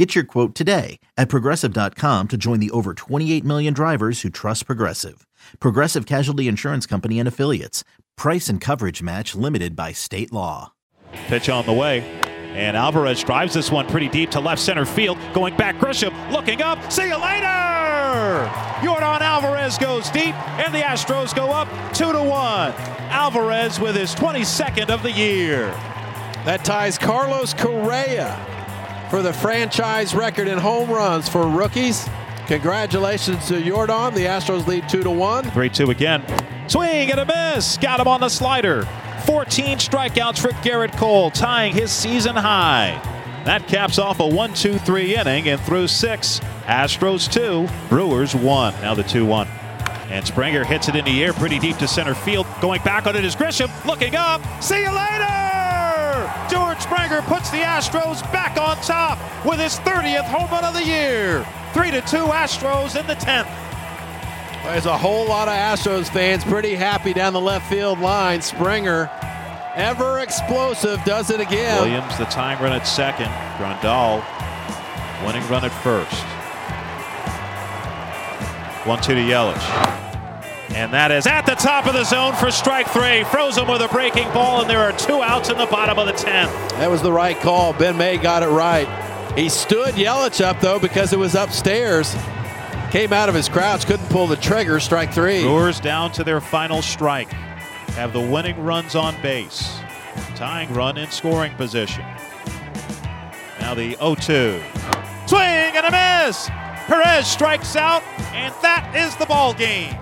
Get your quote today at progressive.com to join the over 28 million drivers who trust Progressive. Progressive Casualty Insurance Company and Affiliates. Price and coverage match limited by state law. Pitch on the way. And Alvarez drives this one pretty deep to left center field. Going back, Grisham looking up. See you later! Yordan Alvarez goes deep, and the Astros go up 2 to 1. Alvarez with his 22nd of the year. That ties Carlos Correa for the franchise record in home runs for rookies. Congratulations to Yordan. The Astros lead 2 to 1. 3 2 again. Swing and a miss. Got him on the slider. 14 strikeouts for Gerrit Cole, tying his season high. That caps off a 1 2 3 inning and through six. Astros 2, Brewers 1. Now the 2 1. And Springer hits it in the air pretty deep to center field. Going back on it is Grisham. Looking up. See you later! George Springer puts the Astros back on top with his 30th home run of the year. 3 to 2 Astros in the 10th. There's a whole lot of Astros fans pretty happy down the left field line. Springer, ever explosive, does it again. Williams, the tying run at second. Grandal, winning run at first. 1 2 to Yelich. And that is at the top of the zone for strike three. Frozen with a breaking ball, and there are two outs in the bottom of the 10th. That was the right call. Ben May got it right. He stood Yelich up, though, because it was upstairs. Came out of his crouch, couldn't pull the trigger. Strike three. Brewers down to their final strike. Have the winning runs on base. Tying run in scoring position. Now the 0 2. Swing and a miss! Perez strikes out, and that is the ball game.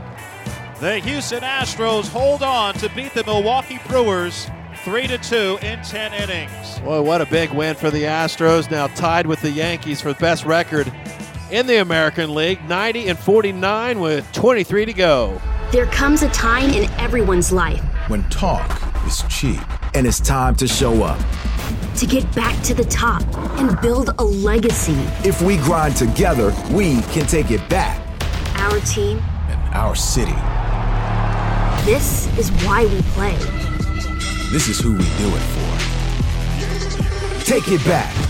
The Houston Astros hold on to beat the Milwaukee Brewers 3 to 2 in 10 innings. Boy, what a big win for the Astros. Now tied with the Yankees for the best record in the American League, 90 and 49 with 23 to go. There comes a time in everyone's life when talk is cheap and it's time to show up. To get back to the top and build a legacy. If we grind together, we can take it back. Our team and our city. This is why we play. This is who we do it for. Take it back.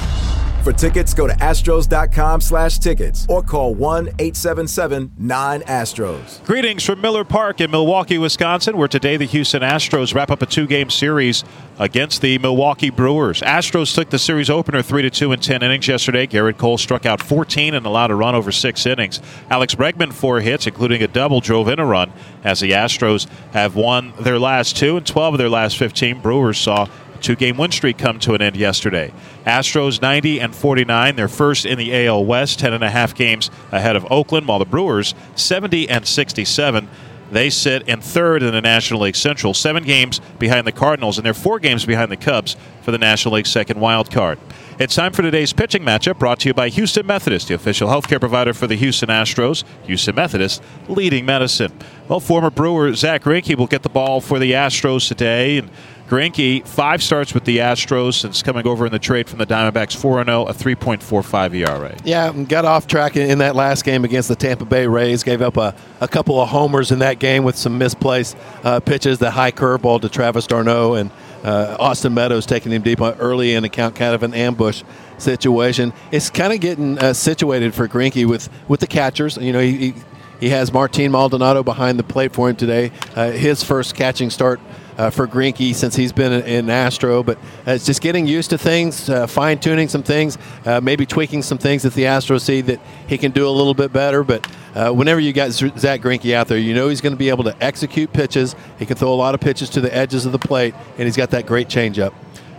For tickets, go to astros.com slash tickets or call 1-877-9-ASTROS. Greetings from Miller Park in Milwaukee, Wisconsin, where today the Houston Astros wrap up a two-game series against the Milwaukee Brewers. Astros took the series opener 3-2 in 10 innings yesterday. Gerrit Cole struck out 14 and allowed a run over six innings. Alex Bregman, four hits, including a double, drove in a run as the Astros have won their last two and 12 of their last 15. Brewers saw Two game win streak come to an end yesterday. Astros 90 and 49, their first in the AL West, 10 and a half games ahead of Oakland, while the Brewers 70 and 67. They sit in third in the National League Central, seven games behind the Cardinals, and they're four games behind the Cubs for the National League second wild card. It's time for today's pitching matchup brought to you by Houston Methodist, the official healthcare provider for the Houston Astros. Houston Methodist, leading medicine. Well, former Brewer Zach Greinke will get the ball for the Astros today, and Greinke, five starts with the Astros since coming over in the trade from the Diamondbacks, 4 0, a 3.45 ERA. Yeah, got off track in that last game against the Tampa Bay Rays. Gave up a, a couple of homers in that game with some misplaced uh, pitches, the high curveball to Travis d'Arnaud, and uh, Austin Meadows taking him deep early in account, kind of an ambush situation. It's kind of getting uh, situated for Greinke with, with the catchers. You know, he, he, he has Martin Maldonado behind the plate for him today. Uh, his first catching start uh, for Greinke since he's been in, Astro. But uh, it's just getting used to things, uh, fine tuning some things, uh, maybe tweaking some things that the Astros see that he can do a little bit better. But uh, whenever you got Zach Greinke out there, you know he's going to be able to execute pitches. He can throw a lot of pitches to the edges of the plate, and he's got that great changeup.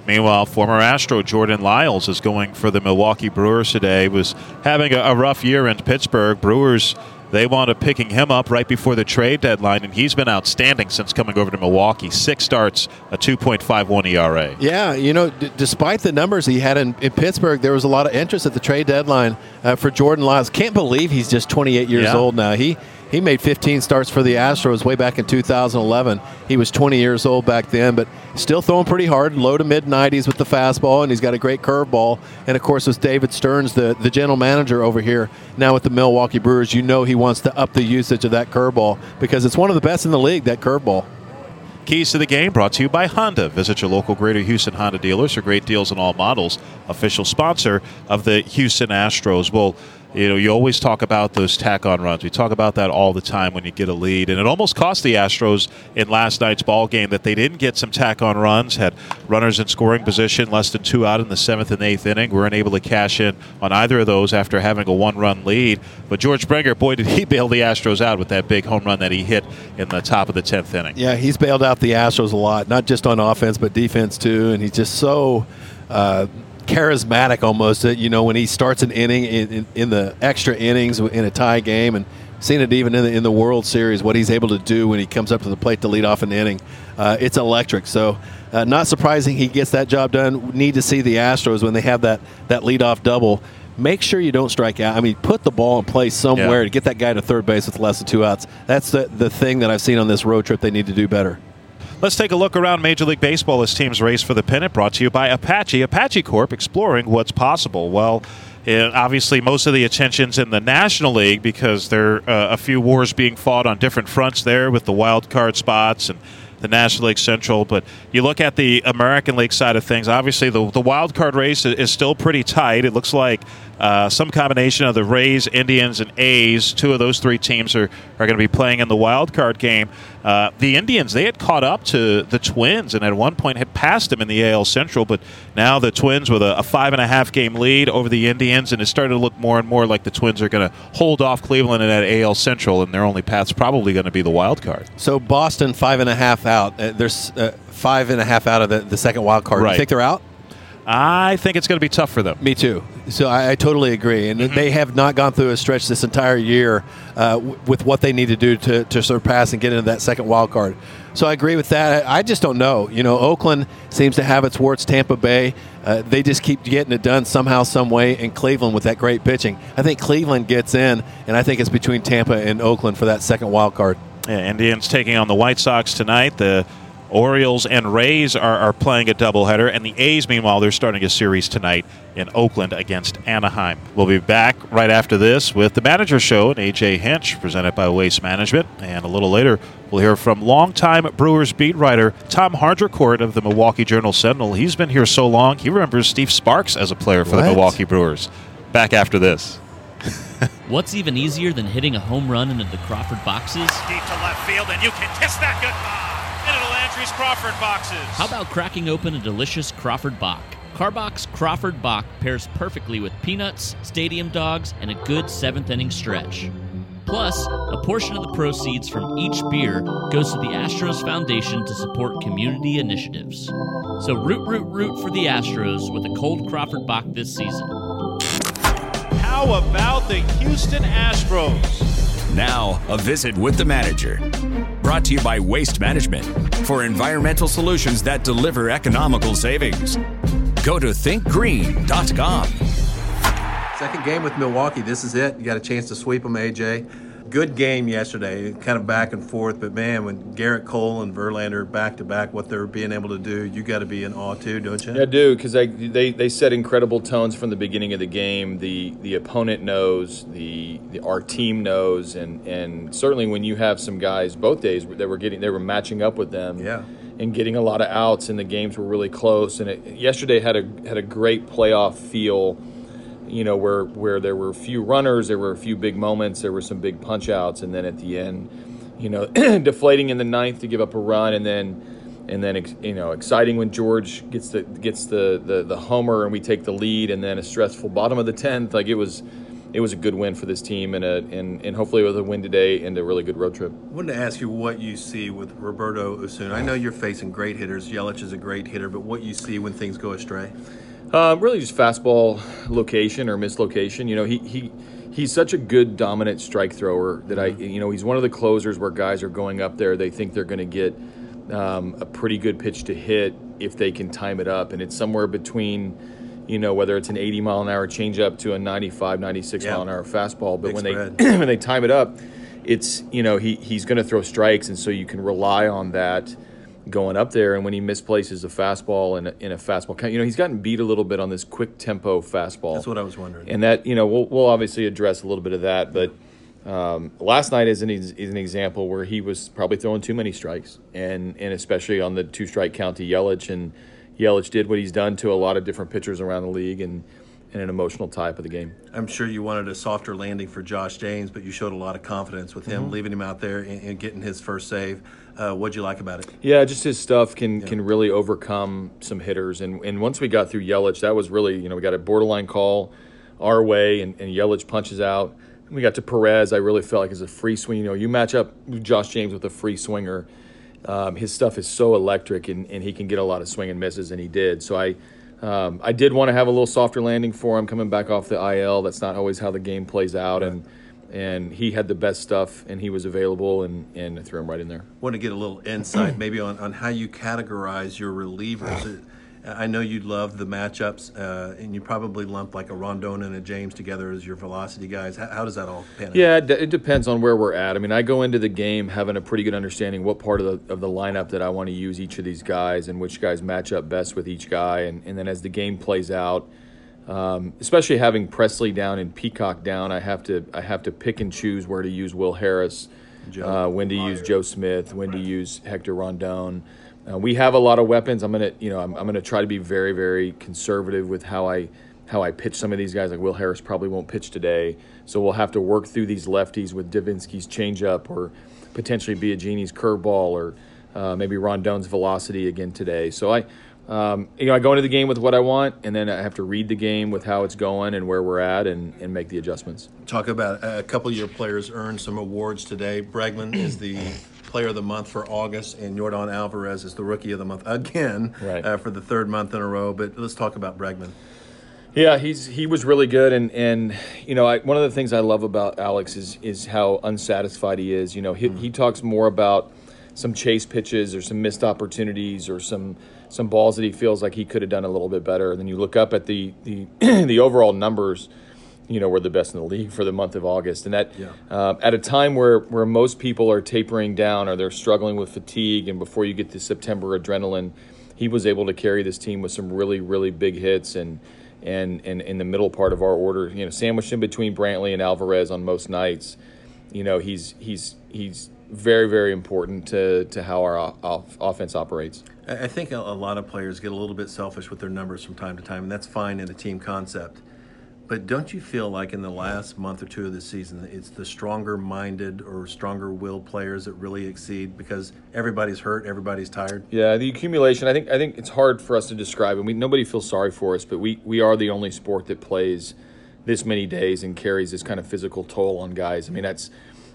Meanwhile, former Astro Jordan Lyles is going for the Milwaukee Brewers today. Was having a, a rough year in Pittsburgh. Brewers they wound up picking him up right before the trade deadline, and he's been outstanding since coming over to Milwaukee. Six starts, a 2.51 ERA. Yeah, you know, d- despite the numbers he had in, in, Pittsburgh, there was a lot of interest at the trade deadline uh, for Jordan Lyles. Can't believe he's just 28 years yeah. old now. He he made 15 starts for the Astros way back in 2011. He was 20 years old back then, but still throwing pretty hard, low to mid 90s with the fastball, and he's got a great curveball. And of course, with David Stearns, the, the general manager over here now with the Milwaukee Brewers, you know he wants to up the usage of that curveball because it's one of the best in the league, that curveball. Keys to the game brought to you by Honda. Visit your local Greater Houston Honda dealers for great deals on all models. Official sponsor of the Houston Astros. Well, you know, you always talk about those tack on runs. We talk about that all the time when you get a lead. And it almost cost the Astros in last night's ball game that they didn't get some tack on runs, had runners in scoring position, less than two out in the seventh and eighth inning. We weren't able to cash in on either of those after having a one run lead. But George Springer, boy, did he bail the Astros out with that big home run that he hit in the top of the tenth inning. Yeah, he's bailed out the Astros a lot, not just on offense, but defense too. And he's just so. Uh, charismatic almost. You know, when he starts an inning in, in, in, the extra innings in a tie game, and seen it even in the, in the World Series, what he's able to do when he comes up to the plate to lead off an inning, uh, it's electric. So, uh, not surprising he gets that job done. Need to see the Astros when they have that that leadoff double. Make sure you don't strike out. I mean, put the ball in place somewhere yeah. to get that guy to third base with less than two outs. That's the, the thing that I've seen on this road trip they need to do better. Let's take a look around Major League Baseball as teams race for the pennant. Brought to you by Apache. Apache Corp exploring what's possible. Well, eh, obviously, most of the attention's in the National League because there are uh, a few wars being fought on different fronts there with the wild card spots and the National League Central. But you look at the American League side of things, obviously the, the wild card race is still pretty tight. It looks like uh, some combination of the Rays, Indians, and A's. Two of those three teams are, are going to be playing in the wild card game. Uh, the Indians, they had caught up to the Twins and at one point had passed them in the AL Central, but now the Twins with a, a five and a half game lead over the Indians, and it's starting to look more and more like the Twins are going to hold off Cleveland in that AL Central, and their only path's probably going to be the wild card. So Boston five and a half out. Uh, there's uh, five and a half out of the, the second wild card. Right. You think they're out? I think it's going to be tough for them. Me too. So I, I totally agree. And mm-hmm. they have not gone through a stretch this entire year uh, w- with what they need to do to, to surpass and get into that second wild card. So I agree with that. I just don't know. You know, Oakland seems to have its warts. Tampa Bay, uh, they just keep getting it done somehow, some way. And Cleveland with that great pitching. I think Cleveland gets in, and I think it's between Tampa and Oakland for that second wild card. Yeah, Indians taking on the White Sox tonight. The Orioles and Rays are, are playing a doubleheader, and the A's, meanwhile, they're starting a series tonight in Oakland against Anaheim. We'll be back right after this with the Manager Show and AJ Hinch, presented by Waste Management. And a little later, we'll hear from longtime Brewers beat writer Tom Haudricourt of the Milwaukee Journal Sentinel. He's been here so long, he remembers Steve Sparks as a player for what? the Milwaukee Brewers. Back after this. What's even easier than hitting a home run into the Crawford boxes? Deep to left field, and you can kiss that goodbye into Crawford boxes. How about cracking open a delicious Crawford Bock? Karbach Crawford Bock pairs perfectly with peanuts, stadium dogs, and a good seventh inning stretch. Plus, a portion of the proceeds from each beer goes to the Astros Foundation to support community initiatives. So root, root, root for the Astros with a cold Crawford Bock this season. How about the Houston Astros? Now, a visit with the manager. Brought to you by Waste Management for environmental solutions that deliver economical savings. Go to thinkgreen.com. Second game with Milwaukee. This is it. You got a chance to sweep them, AJ good game yesterday, kind of back and forth. But man, when Gerrit Cole and Verlander back to back, what they're being able to do, you got to be in awe too, don't you? Yeah, I do because they, they they set incredible tones from the beginning of the game. The the opponent knows, the, the our team knows, and and certainly when you have some guys both days that were getting they were matching up with them. Yeah. And getting a lot of outs, and the games were really close. And it, yesterday had a had a great playoff feel you know, where where there were a few runners, there were a few big moments, there were some big punch outs, and then at the end, you know, deflating in the ninth to give up a run, and then and then you know, exciting when George gets the gets the, the the homer and we take the lead, and then a stressful bottom of the tenth. Like it was. It was a good win for this team, and a, and, and hopefully with a win today and a really good road trip. I wanted to ask you what you see with Roberto Osuna. I know you're facing great hitters. Yelich is a great hitter, but what you see when things go astray? Um, really, just fastball location or mislocation. You know, he he he's such a good dominant strike thrower that I, you know, he's one of the closers where guys are going up there. They think they're going to get um, a pretty good pitch to hit if they can time it up, and it's somewhere between, you know, whether it's an 80 mile an hour changeup to a 95, 96 yeah. mile an hour fastball. But Big when spread. they when they time it up, it's you know he he's going to throw strikes, and so you can rely on that going up there. And when he misplaces a fastball in a, in a fastball count, you know he's gotten beat a little bit on this quick tempo fastball. That's what I was wondering. And that you know we'll we'll obviously address a little bit of that, but. Um, last night is an, is an example where he was probably throwing too many strikes, and, and especially on the two strike count to Yelich. And Yelich did what he's done to a lot of different pitchers around the league, and and an emotional type of the game. I'm sure you wanted a softer landing for Josh James, but you showed a lot of confidence with him, mm-hmm. leaving him out there and, and getting his first save. Uh, what'd you like about it? Yeah, just his stuff can yeah. can really overcome some hitters. And and once we got through Yelich, that was really you know we got a borderline call our way, and, and Yelich punches out. And we got to Perez. I really felt like it's a free swing. You know, you match up Josh James with a free swinger. Um, his stuff is so electric, and, and he can get a lot of swing and misses, and he did. So I um, I did want to have a little softer landing for him coming back off the IL. That's not always how the game plays out, right. and and he had the best stuff, and he was available, and and I threw him right in there. Want to get a little insight, maybe on, on how you categorize your relievers. I know you love the matchups, uh, and you probably lump like a Rondon and a James together as your velocity guys. How, how does that all pan out? Yeah, it, it, depends on where we're at. I mean, I go into the game having a pretty good understanding what part of the, of the lineup that I want to use each of these guys and which guys match up best with each guy. And, and then as the game plays out, um, especially having Presley down and Peacock down, I have to I have to pick and choose where to use Will Harris, uh, when to use Joe Smith, when to use Hector Rondon. Uh, we have a lot of weapons. I'm gonna, you know, I'm, I'm gonna try to be very, very conservative with how I how I pitch some of these guys. Like Will Harris probably won't pitch today, so we'll have to work through these lefties with Devenski's changeup or potentially Biagini's curveball or uh, maybe Rondon's velocity again today. So I, um, you know, I go into the game with what I want, and then I have to read the game with how it's going and where we're at, and, and make the adjustments. Talk about a couple of your players earned some awards today. Bregman is the Player of the Month for August, and Yordan Alvarez is the Rookie of the Month again right. uh, for the third month in a row. But let's talk about Bregman. Yeah, he's he was really good, and and you know I, one of the things I love about Alex is is how unsatisfied he is. You know, he, mm-hmm. he talks more about some chase pitches or some missed opportunities or some some balls that he feels like he could have done a little bit better. And then you look up at the the the overall numbers you know we're the best in the league for the month of August, and that yeah. uh, at a time where where most people are tapering down or they're struggling with fatigue, and before you get to September adrenaline, he was able to carry this team with some really really big hits and. And, and in the middle part of our order, you know, sandwiched in between Brantley and Alvarez on most nights, you know, he's he's he's very very important to, to how our off, offense operates. I think a lot of players get a little bit selfish with their numbers from time to time, and that's fine in a team concept. But don't you feel like in the last month or two of the season, it's the stronger minded or stronger willed players that really exceed because everybody's hurt, everybody's tired? Yeah, the accumulation. I think I think it's hard for us to describe, and we nobody feels sorry for us, but we we are the only sport that plays this many days and carries this kind of physical toll on guys. I mean, that's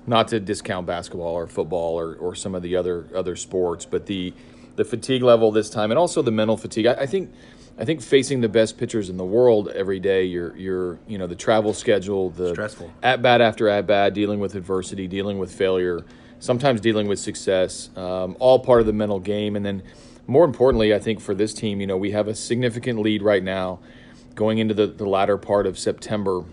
not to discount basketball or football or, or some of the other other sports, but the the fatigue level this time, and also the mental fatigue. I, I think I think facing the best pitchers in the world every day, you're you're you know the travel schedule, the stressful at bat after at bat, dealing with adversity, dealing with failure, sometimes dealing with success, um, all part of the mental game. And then, more importantly, I think for this team, you know, we have a significant lead right now, going into the, the latter part of September.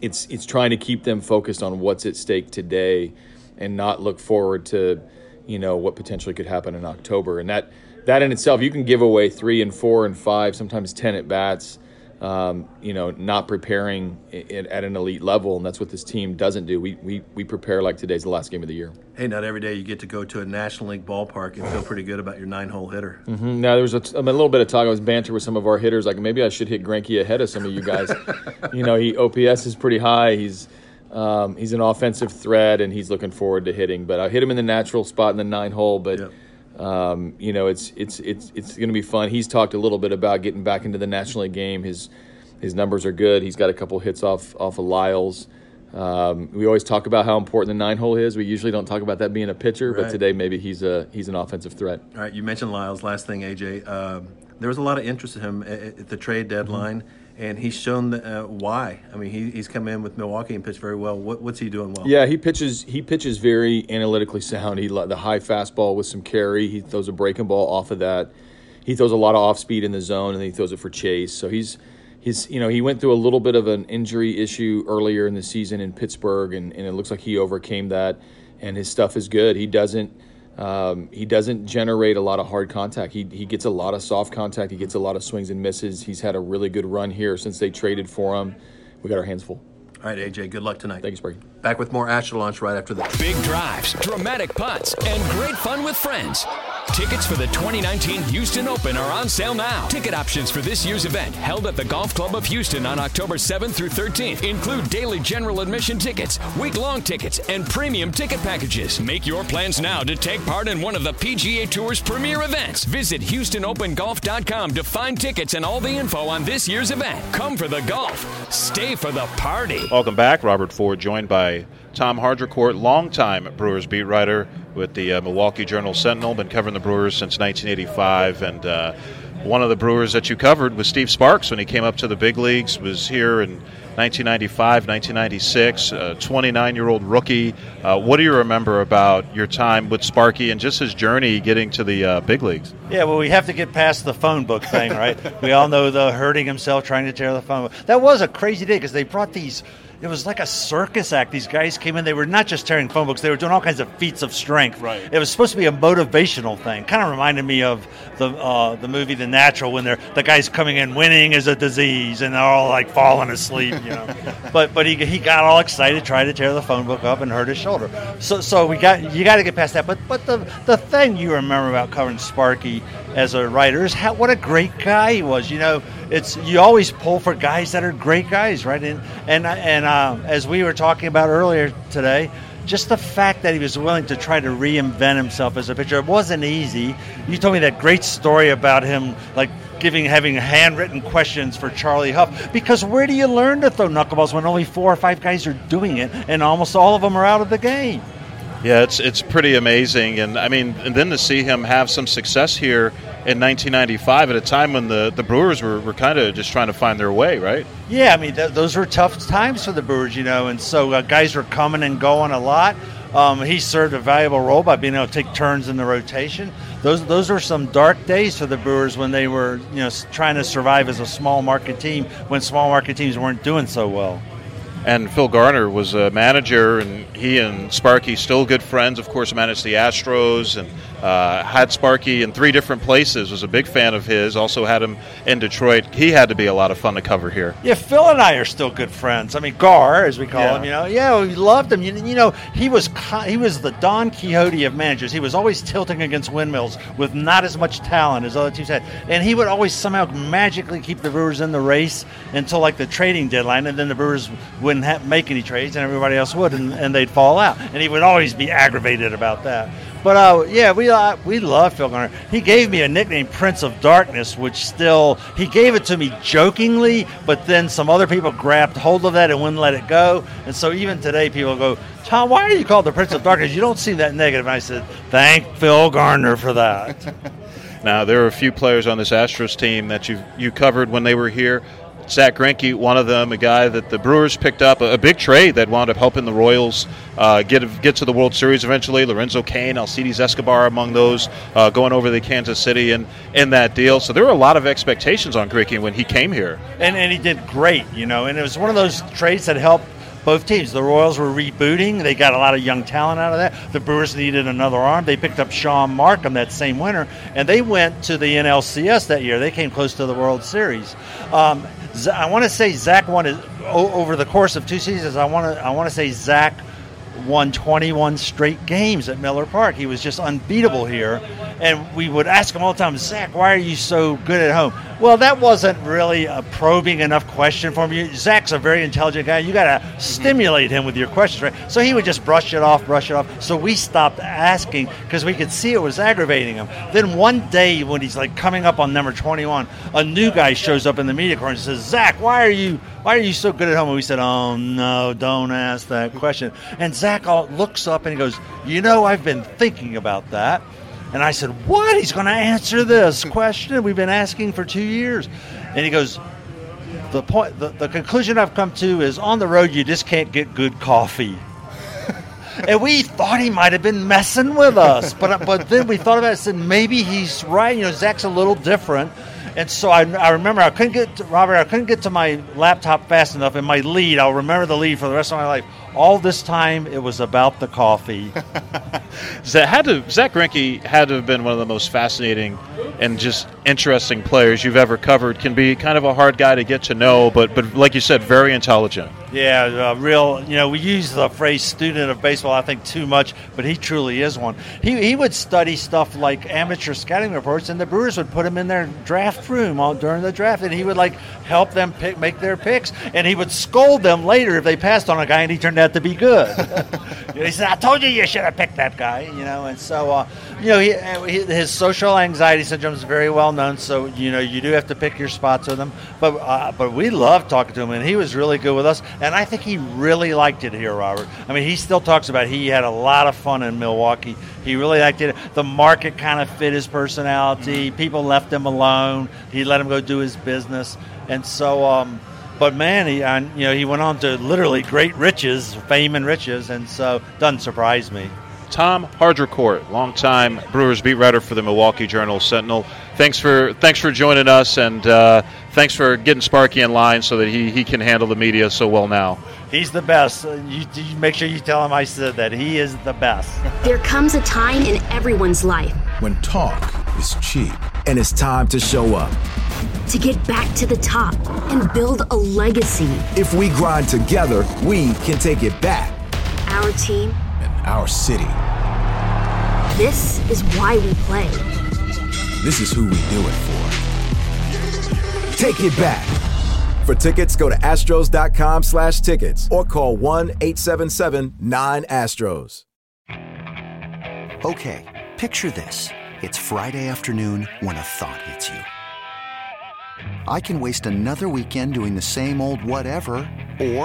It's it's trying to keep them focused on what's at stake today, and not look forward to, you know, what potentially could happen in October. And that that in itself, you can give away three and four and five, sometimes ten at bats. Um, you know, not preparing it at an elite level, and that's what this team doesn't do. We, we we prepare like today's the last game of the year. Hey, not every day you get to go to a National League ballpark and feel pretty good about your nine-hole hitter. Mm-hmm. Now there was a, a, little bit of talk. I was banter with some of our hitters, like maybe I should hit Greinke ahead of some of you guys. you know, he OPS is pretty high. He's um, he's an offensive threat, and he's looking forward to hitting. But I hit him in the natural spot in the nine hole, but. Yep um, you know, it's it's it's it's going to be fun. He's talked a little bit about getting back into the National League game. His his numbers are good. He's got a couple hits off off of Lyles. Um, we always talk about how important the nine hole is. We usually don't talk about that being a pitcher, right. but today maybe he's a he's an offensive threat. All right, you mentioned Lyles. Last thing, AJ, um, there was a lot of interest in him at, at the trade deadline. Mm-hmm and he's shown the, uh, why. I mean, he, he's come in with Milwaukee and pitched very well. What, what's he doing well? Yeah, he pitches. He pitches very analytically sound. He the high fastball with some carry. He throws a breaking ball off of that. He throws a lot of off speed in the zone, and he throws it for chase. So he's He's, you know, he went through a little bit of an injury issue earlier in the season in Pittsburgh, and, and it looks like he overcame that. And his stuff is good. He doesn't um, he doesn't generate a lot of hard contact. He, he gets a lot of soft contact. He gets a lot of swings and misses. He's had a really good run here since they traded for him. We got our hands full. All right, AJ, good luck tonight. Thank you, Sparky. Back with more Astro Launch right after this. Big drives, dramatic putts, and great fun with friends. Tickets for the 2019 Houston Open are on sale now. Ticket options for this year's event, held at the Golf Club of Houston on October 7th through 13th, include daily general admission tickets, week long tickets, and premium ticket packages. Make your plans now to take part in one of the PGA Tour's premier events. Visit HoustonOpenGolf.com to find tickets and all the info on this year's event. Come for the golf, stay for the party. Welcome back. Robert Ford, joined by Tom Haudricourt, longtime Brewers beat writer with the uh, Milwaukee Journal Sentinel, been covering the Brewers since 1985, and uh, one of the Brewers that you covered was Steve Sparks when he came up to the big leagues. Was here in 1995, 1996, a 29 year old rookie. Uh, what do you remember about your time with Sparky and just his journey getting to the uh, big leagues? Yeah, well, we have to get past the phone book thing, right? we all know the hurting himself trying to tear the phone book. That was a crazy day because they brought these it was like a circus act. These guys came in; they were not just tearing phone books; they were doing all kinds of feats of strength. Right. It was supposed to be a motivational thing. Kind of reminded me of the uh, the movie The Natural when they're the guys coming in winning is a disease and they're all like falling asleep. You know. but but he, he got all excited, tried to tear the phone book up and hurt his shoulder. So so we got you got to get past that. But but the the thing you remember about covering Sparky as a writer is how, what a great guy he was. You know it's you always pull for guys that are great guys, right? And and and uh, as we were talking about earlier today, just the fact that he was willing to try to reinvent himself as a pitcher, it wasn't easy. You told me that great story about him, like giving having handwritten questions for Charlie Hough Because where do you learn to throw knuckleballs when only four or five guys are doing it, and almost all of them are out of the game? Yeah, it's it's pretty amazing, and I mean, and then to see him have some success here in 1995 at a time when the, the Brewers were, were kind of just trying to find their way, right? Yeah, I mean, th- those were tough times for the Brewers, you know, and so uh, guys were coming and going a lot. Um, he served a valuable role by being able to take turns in the rotation. Those those were some dark days for the Brewers when they were, you know, trying to survive as a small market team when small market teams weren't doing so well. And Phil Garner was a manager, and he and Sparky still good friends. Of course, managed the Astros and uh, had Sparky in three different places. Was a big fan of his. Also had him in Detroit. He had to be a lot of fun to cover here. Yeah, Phil and I are still good friends. I mean, Gar, as we call Yeah. him, you know, yeah, we loved him. You, you know, he was co- he was the Don Quixote of managers. He was always tilting against windmills with not as much talent as other teams had, and he would always somehow magically keep the Brewers in the race until like the trading deadline, and then the Brewers wouldn't ha- make any trades, and everybody else would, and, and they'd fall out, and he would always be aggravated about that. But uh, yeah, we uh, we love Phil Garner. He gave me a nickname, Prince of Darkness, which still he gave it to me jokingly, but then some other people grabbed hold of that and wouldn't let it go. And so even today, people go, Tom, why are you called the Prince of Darkness? You don't seem that negative. And I said, thank Phil Garner for that. Now there are a few players on this Astros team that you you covered when they were here. Zach Greinke, one of them, a guy that the Brewers picked up, a, a big trade that wound up helping the Royals uh, get get to the World Series eventually. Lorenzo Cain, Alcides Escobar among those uh, going over to Kansas City in, in that deal. So there were a lot of expectations on Greinke when he came here. and and he did great, you know. And it was one of those trades that helped both teams. The Royals were rebooting; they got a lot of young talent out of that. The Brewers needed another arm. They picked up Shaun Marcum that same winter, and they went to the NLCS that year. They came close to the World Series. Um, I want to say Zach won over the course of two seasons. I want to I want to say Zach won 21 straight games at Miller Park. He was just unbeatable here. And we would ask him all the time, Zach, why are you so good at home? Well, that wasn't really a probing enough question for me. Zach's a very intelligent guy. You got to mm-hmm. stimulate him with your questions, right? So he would just brush it off, brush it off. So we stopped asking because we could see it was aggravating him. Then one day when he's like coming up on number 21, a new guy shows up in the media corner and says, Zach, why are you why are you so good at home? And we said, Oh no, don't ask that question. And Zach all looks up and he goes, You know, I've been thinking about that. And I said, What? He's going to answer this question we've been asking for two years. And he goes, the point, the, the conclusion I've come to is on the road you just can't get good coffee. and we thought he might have been messing with us, but but then we thought about it and said maybe he's right. You know, Zach's a little different, And so I, I remember I couldn't get to, Robert. I couldn't get to my laptop fast enough, and my lead. I'll remember the lead for the rest of my life. All this time, it was about the coffee. Zach had to Zach Greinke had to have been one of the most fascinating and just interesting players you've ever covered. Can be kind of a hard guy to get to know, but but like you said, very intelligent. Yeah, uh, real. You know, we use the phrase "student of baseball" I think too much, but he truly is one. He he would study stuff like amateur scouting reports, and the Brewers would put him in their draft room all, during the draft, and he would like help them pick make their picks, and he would scold them later if they passed on a guy and he turned out to be good. he said, "I told you you should have picked that guy," you know. And so, uh, you know, he, he, his social anxiety syndrome is very well known. So you know, you do have to pick your spots with him. But uh, but we love talking to him, and he was really good with us. And I think he really liked it here, Robert. I mean, he still talks about he had a lot of fun in Milwaukee. He really liked it. The market kind of fit his personality. People left him alone. He let him go do his business, and so. Um, but man, he and, you know he went on to literally great riches, fame and riches, and so doesn't surprise me. Tom Haudricourt, longtime Brewers beat writer for the Milwaukee Journal Sentinel. Thanks for thanks for joining us, and uh, thanks for getting Sparky in line so that he, he can handle the media so well now. He's the best. You, you make sure you tell him I said that. He is the best. There comes a time in everyone's life When talk is cheap and it's time to show up. to get back to the top and build a legacy. If we grind together, we can take it back. Our team, And our city. this is why we play. This is who we do it for. Take it back. For tickets, go to astros.com slash tickets or call 1-877-9-ASTROS. Okay, picture this. It's Friday afternoon when a thought hits you. I can waste another weekend doing the same old whatever, or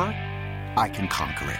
I can conquer it.